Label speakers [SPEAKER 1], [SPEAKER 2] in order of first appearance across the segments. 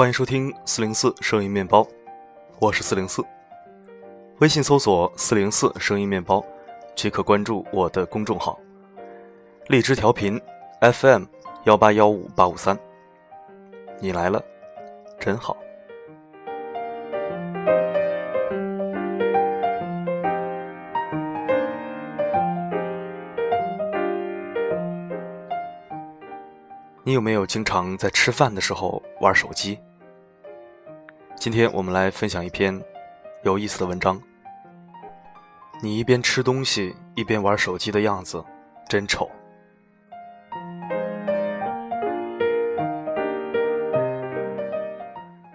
[SPEAKER 1] 欢迎收听四零四声音面包，我是四零四。微信搜索“四零四声音面包”，即可关注我的公众号。荔枝调频 FM 幺八幺五八五三，你来了，真好。你有没有经常在吃饭的时候玩手机？今天我们来分享一篇有意思的文章。你一边吃东西一边玩手机的样子，真丑。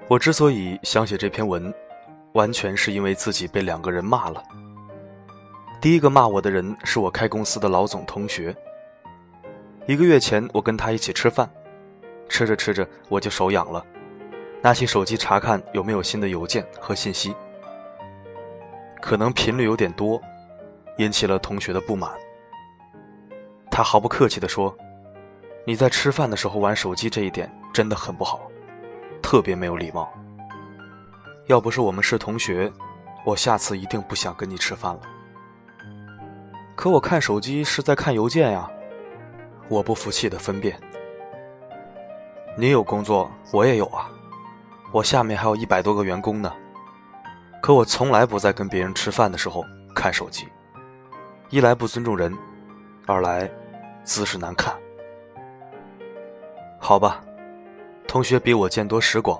[SPEAKER 1] 我之所以想写这篇文，完全是因为自己被两个人骂了。第一个骂我的人是我开公司的老总同学。一个月前，我跟他一起吃饭，吃着吃着我就手痒了，拿起手机查看有没有新的邮件和信息。可能频率有点多，引起了同学的不满。他毫不客气地说：“你在吃饭的时候玩手机这一点真的很不好，特别没有礼貌。要不是我们是同学，我下次一定不想跟你吃饭了。可我看手机是在看邮件呀。”我不服气的分辨：“你有工作，我也有啊，我下面还有一百多个员工呢。可我从来不在跟别人吃饭的时候看手机，一来不尊重人，二来姿势难看。好吧，同学比我见多识广，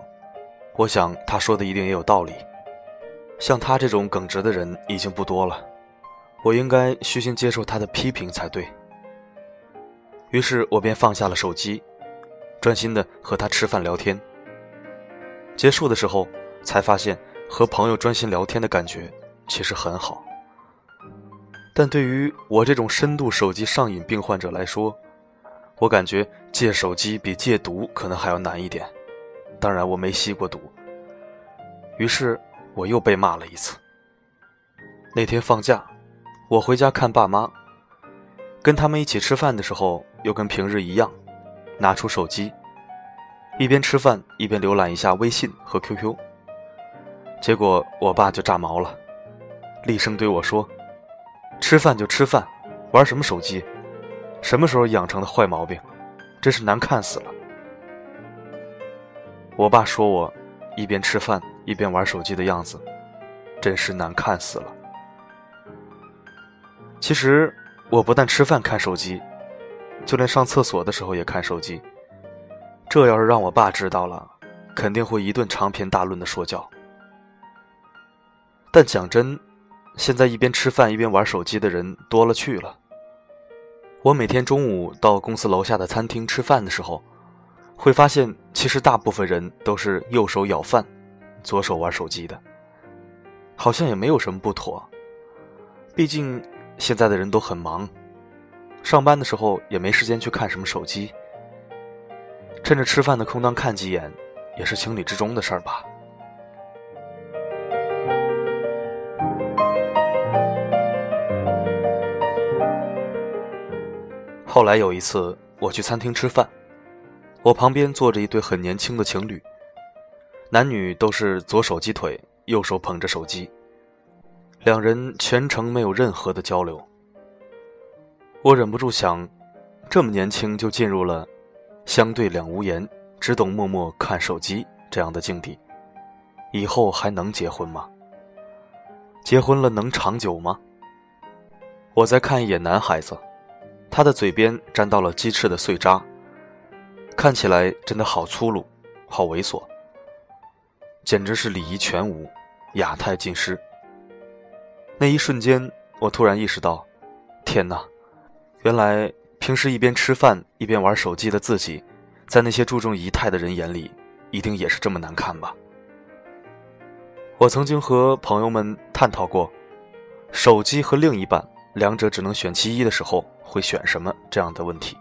[SPEAKER 1] 我想他说的一定也有道理。像他这种耿直的人已经不多了，我应该虚心接受他的批评才对。”于是我便放下了手机，专心的和他吃饭聊天。结束的时候，才发现和朋友专心聊天的感觉其实很好。但对于我这种深度手机上瘾病患者来说，我感觉戒手机比戒毒可能还要难一点。当然，我没吸过毒。于是我又被骂了一次。那天放假，我回家看爸妈。跟他们一起吃饭的时候，又跟平日一样，拿出手机，一边吃饭一边浏览一下微信和 QQ。结果我爸就炸毛了，厉声对我说：“吃饭就吃饭，玩什么手机？什么时候养成的坏毛病？真是难看死了。”我爸说我一边吃饭一边玩手机的样子，真是难看死了。其实。我不但吃饭看手机，就连上厕所的时候也看手机。这要是让我爸知道了，肯定会一顿长篇大论的说教。但讲真，现在一边吃饭一边玩手机的人多了去了。我每天中午到公司楼下的餐厅吃饭的时候，会发现其实大部分人都是右手舀饭，左手玩手机的，好像也没有什么不妥。毕竟。现在的人都很忙，上班的时候也没时间去看什么手机，趁着吃饭的空档看几眼，也是情理之中的事儿吧。后来有一次我去餐厅吃饭，我旁边坐着一对很年轻的情侣，男女都是左手鸡腿，右手捧着手机。两人全程没有任何的交流，我忍不住想，这么年轻就进入了相对两无言，只懂默默看手机这样的境地，以后还能结婚吗？结婚了能长久吗？我再看一眼男孩子，他的嘴边沾到了鸡翅的碎渣，看起来真的好粗鲁，好猥琐，简直是礼仪全无，雅态尽失。那一瞬间，我突然意识到，天哪！原来平时一边吃饭一边玩手机的自己，在那些注重仪态的人眼里，一定也是这么难看吧？我曾经和朋友们探讨过，手机和另一半两者只能选其一的时候会选什么这样的问题。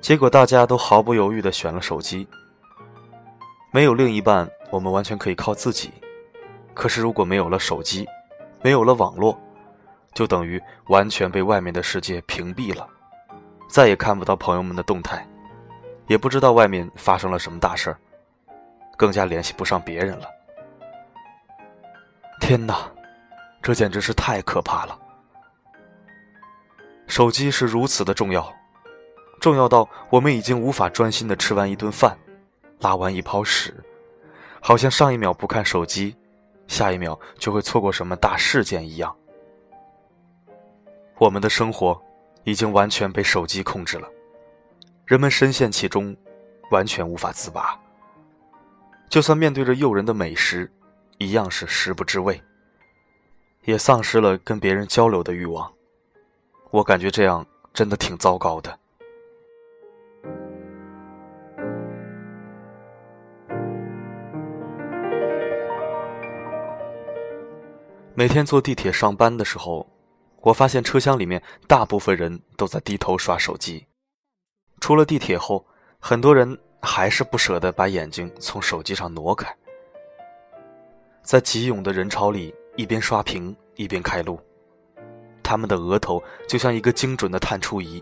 [SPEAKER 1] 结果大家都毫不犹豫地选了手机。没有另一半，我们完全可以靠自己；可是如果没有了手机，没有了网络，就等于完全被外面的世界屏蔽了，再也看不到朋友们的动态，也不知道外面发生了什么大事儿。更加联系不上别人了。天哪，这简直是太可怕了！手机是如此的重要，重要到我们已经无法专心的吃完一顿饭，拉完一泡屎，好像上一秒不看手机，下一秒就会错过什么大事件一样。我们的生活已经完全被手机控制了，人们深陷其中，完全无法自拔。就算面对着诱人的美食，一样是食不知味，也丧失了跟别人交流的欲望。我感觉这样真的挺糟糕的。每天坐地铁上班的时候。我发现车厢里面大部分人都在低头刷手机，出了地铁后，很多人还是不舍得把眼睛从手机上挪开，在急涌的人潮里一边刷屏一边开路，他们的额头就像一个精准的探出仪，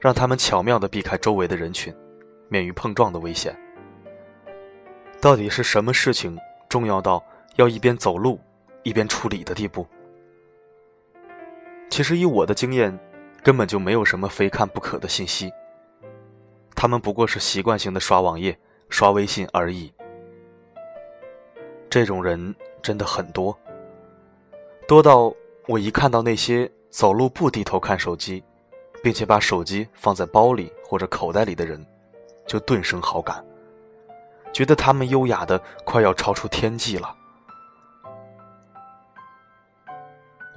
[SPEAKER 1] 让他们巧妙地避开周围的人群，免于碰撞的危险。到底是什么事情重要到要一边走路一边处理的地步？其实以我的经验，根本就没有什么非看不可的信息。他们不过是习惯性的刷网页、刷微信而已。这种人真的很多，多到我一看到那些走路不低头看手机，并且把手机放在包里或者口袋里的人，就顿生好感，觉得他们优雅的快要超出天际了。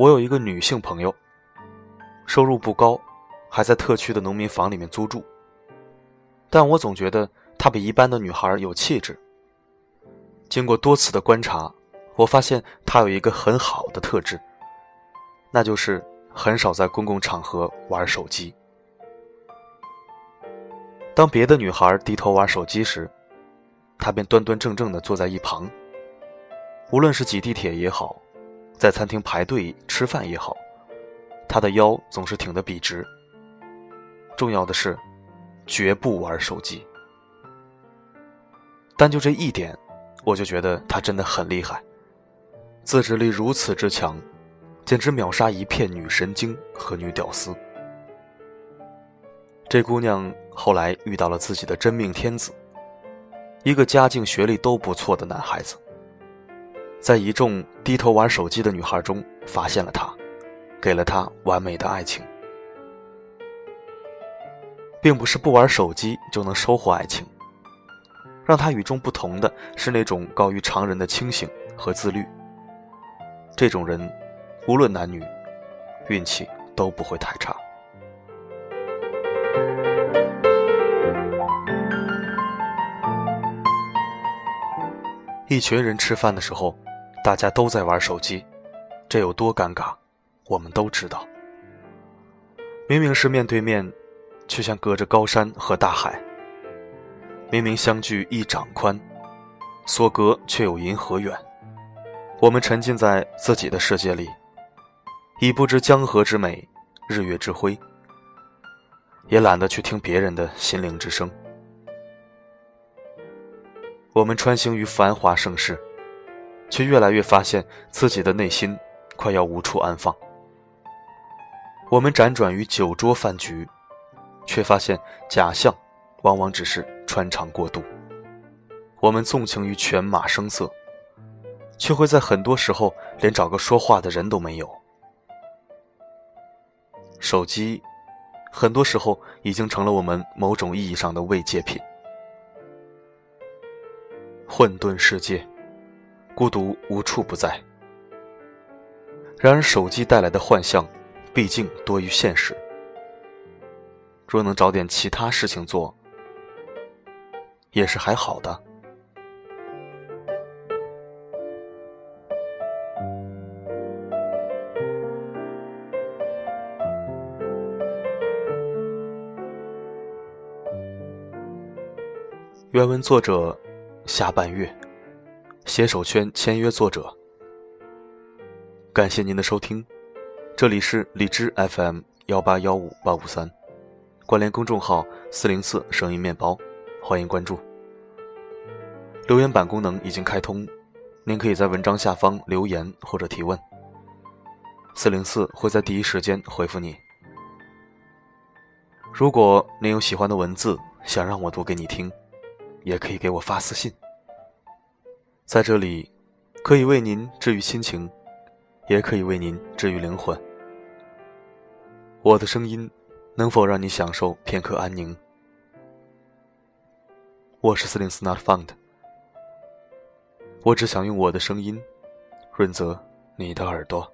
[SPEAKER 1] 我有一个女性朋友。收入不高，还在特区的农民房里面租住。但我总觉得她比一般的女孩有气质。经过多次的观察，我发现她有一个很好的特质，那就是很少在公共场合玩手机。当别的女孩低头玩手机时，她便端端正正地坐在一旁。无论是挤地铁也好，在餐厅排队吃饭也好。他的腰总是挺得笔直。重要的是，绝不玩手机。但就这一点，我就觉得他真的很厉害，自制力如此之强，简直秒杀一片女神经和女屌丝。这姑娘后来遇到了自己的真命天子，一个家境学历都不错的男孩子，在一众低头玩手机的女孩中发现了他。给了他完美的爱情，并不是不玩手机就能收获爱情。让他与众不同的是那种高于常人的清醒和自律。这种人，无论男女，运气都不会太差。一群人吃饭的时候，大家都在玩手机，这有多尴尬？我们都知道，明明是面对面，却像隔着高山和大海；明明相距一掌宽，所隔却有银河远。我们沉浸在自己的世界里，已不知江河之美，日月之辉，也懒得去听别人的心灵之声。我们穿行于繁华盛世，却越来越发现自己的内心快要无处安放。我们辗转于酒桌饭局，却发现假象往往只是穿肠过度。我们纵情于犬马声色，却会在很多时候连找个说话的人都没有。手机，很多时候已经成了我们某种意义上的慰藉品。混沌世界，孤独无处不在。然而，手机带来的幻象。毕竟多于现实。若能找点其他事情做，也是还好的。原文作者：下半月，携手圈签约作者。感谢您的收听。这里是荔枝 FM 幺八幺五八五三，关联公众号四零四声音面包，欢迎关注。
[SPEAKER 2] 留言板功能已经开通，您可以在文章下方留言或者提问，四零四会在第一时间回复你。如果您有喜欢的文字想让我读给你听，也可以给我发私信，在这里可以为您治愈心情，也可以为您治愈灵魂。我的声音能否让你享受片刻安宁？我是四零四 Not Found，我只想用我的声音润泽你的耳朵。